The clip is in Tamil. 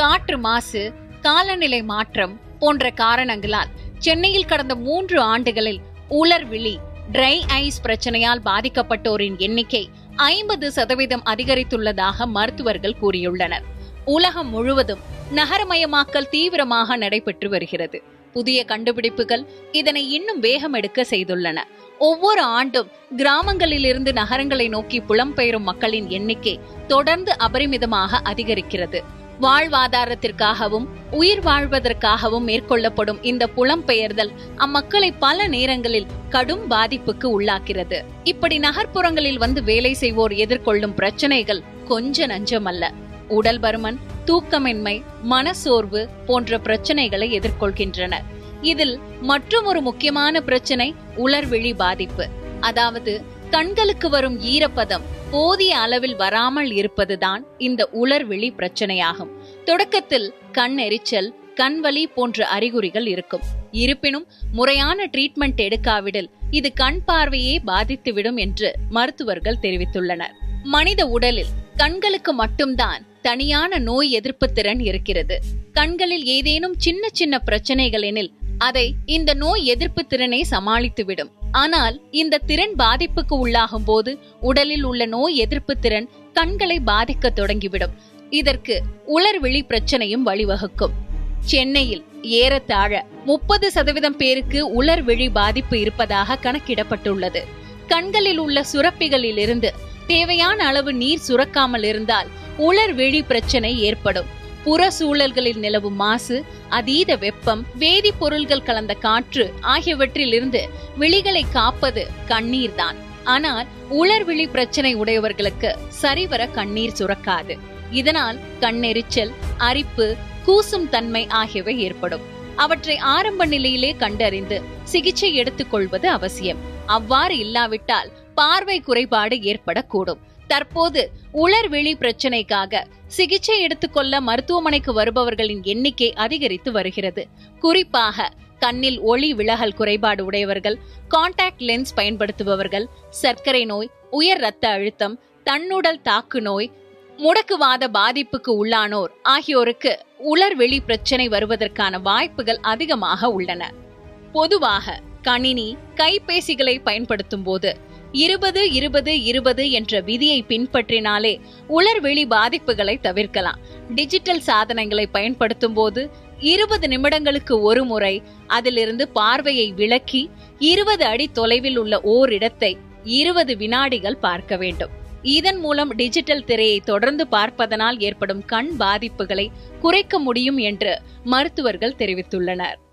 காற்று மாசு காலநிலை மாற்றம் போன்ற காரணங்களால் சென்னையில் கடந்த மூன்று ஆண்டுகளில் உலர்விழி ட்ரை ஐஸ் பிரச்சனையால் பாதிக்கப்பட்டோரின் எண்ணிக்கை ஐம்பது சதவீதம் அதிகரித்துள்ளதாக மருத்துவர்கள் கூறியுள்ளனர். உலகம் முழுவதும் நகரமயமாக்கல் தீவிரமாக நடைபெற்று வருகிறது. புதிய கண்டுபிடிப்புகள் இதனை இன்னும் வேகம் எடுக்க செய்துள்ளன. ஒவ்வொரு ஆண்டும் கிராமங்களிலிருந்து நகரங்களை நோக்கி புலம்பெயரும் மக்களின் எண்ணிக்கை தொடர்ந்து அபரிமிதமாக அதிகரிக்கிறது. வாழ்வாதாரத்திற்காகவும் உயிர் வாழ்வதற்காகவும் மேற்கொள்ளப்படும் இந்த புலம்பெயர்தல் அம்மக்களை பல நேரங்களில் கடும் பாதிப்புக்கு உள்ளாக்கிறது. இப்படி நகர்ப்புறங்களில் வந்து வேலை செய்வோர் எதிர்கொள்ளும் பிரச்சனைகள் கொஞ்ச நஞ்சமல்ல. உடல் பருமன் தூக்கமின்மை மனசோர்வு போன்ற பிரச்சனைகளை எதிர்கொள்கின்றனர். இதில் மற்றும் ஒரு முக்கியமான பிரச்சனை உலர்விழி பாதிப்பு. அதாவது கண்களுக்கு வரும் ஈரப்பதம் போதிய அளவில் வராமல் இருப்பதுதான் இந்த உலர்விழி பிரச்சனையாகும். தொடக்கத்தில் கண் எரிச்சல் கண்வலி போன்ற அறிகுறிகள் இருக்கும். இருப்பினும் முறையான ட்ரீட்மெண்ட் எடுக்காவிடில் இது கண் பார்வையே பாதித்துவிடும் என்று மருத்துவர்கள் தெரிவித்துள்ளனர். மனித உடலில் கண்களுக்கு மட்டும்தான் தனியான நோய் எதிர்ப்பு திறன் இருக்கிறது. கண்களில் ஏதேனும் சின்ன சின்ன பிரச்சனைகள் எனில் அதை இந்த நோய் எதிர்ப்பு திறனை சமாளித்துவிடும். ஆனால் இந்த திறன் பாதிப்புக்கு உள்ளாகும் போது உடலில் உள்ள நோய் எதிர்ப்பு திறன் கண்களை பாதிக்க தொடங்கிவிடும். இதற்கு உலர்விழி பிரச்சனையும் வழிவகுக்கும். சென்னையில் ஏறத்தாழ முப்பது சதவீதம் பேருக்கு உலர்விழி பாதிப்பு இருப்பதாக கணக்கிடப்பட்டுள்ளது. கண்களில் உள்ள சுரப்பிகளில் இருந்து தேவையான அளவு நீர் சுரக்காமல் இருந்தால் உலர்விழி பிரச்சனை ஏற்படும். புற சூழல்களில் நிலவும் மாசு அதீத வெப்பம் வேதிப்பொருள்கள் கலந்த காற்று ஆகியவற்றிலிருந்து விழிகளை காப்பது கண்ணீர் தான் ஆனால் உலர்விழி பிரச்சனை உடையவர்களுக்கு சரிவர கண்ணீர் சுரக்காது. இதனால் கண்ணெரிச்சல் அரிப்பு கூசும் தன்மை ஆகியவை ஏற்படும். அவற்றை ஆரம்ப நிலையிலே கண்டறிந்து சிகிச்சை எடுத்துக்கொள்வது அவசியம். அவ்வாறு இல்லாவிட்டால் பார்வை குறைபாடு ஏற்படக்கூடும். தற்போது உலர்வெளி பிரச்சனைக்காக சிகிச்சை எடுத்துக்கொள்ள மருத்துவமனைக்கு வருபவர்களின் எண்ணிக்கை அதிகரித்து வருகிறது. குறிப்பாக கண்ணில் ஒளி விலகல் குறைபாடு உடையவர்கள் கான்டாக்ட் லென்ஸ் பயன்படுத்துபவர்கள் சர்க்கரை நோய் உயர் ரத்த அழுத்தம் தன்னுடல் தாக்கு நோய் முடக்குவாத பாதிப்புக்கு உள்ளானோர் ஆகியோருக்கு உலர்வெளி பிரச்சனை வருவதற்கான வாய்ப்புகள் அதிகமாக உள்ளன. பொதுவாக கணினி கைபேசிகளை பயன்படுத்தும் போது இருபது இருபது இருபது என்ற விதியை பின்பற்றினாலே உலர்வெளி பாதிப்புகளை தவிர்க்கலாம். டிஜிட்டல் சாதனங்களை பயன்படுத்தும் போது இருபது நிமிடங்களுக்கு ஒரு முறை அதிலிருந்து பார்வையை விளக்கி இருபது அடி தொலைவில் உள்ள ஓரிடத்தை இருபது வினாடிகள் பார்க்க வேண்டும். இதன் மூலம் டிஜிட்டல் திரையை தொடர்ந்து பார்ப்பதனால் ஏற்படும் கண் பாதிப்புகளை குறைக்க முடியும் என்று மருத்துவர்கள் தெரிவித்துள்ளனர்.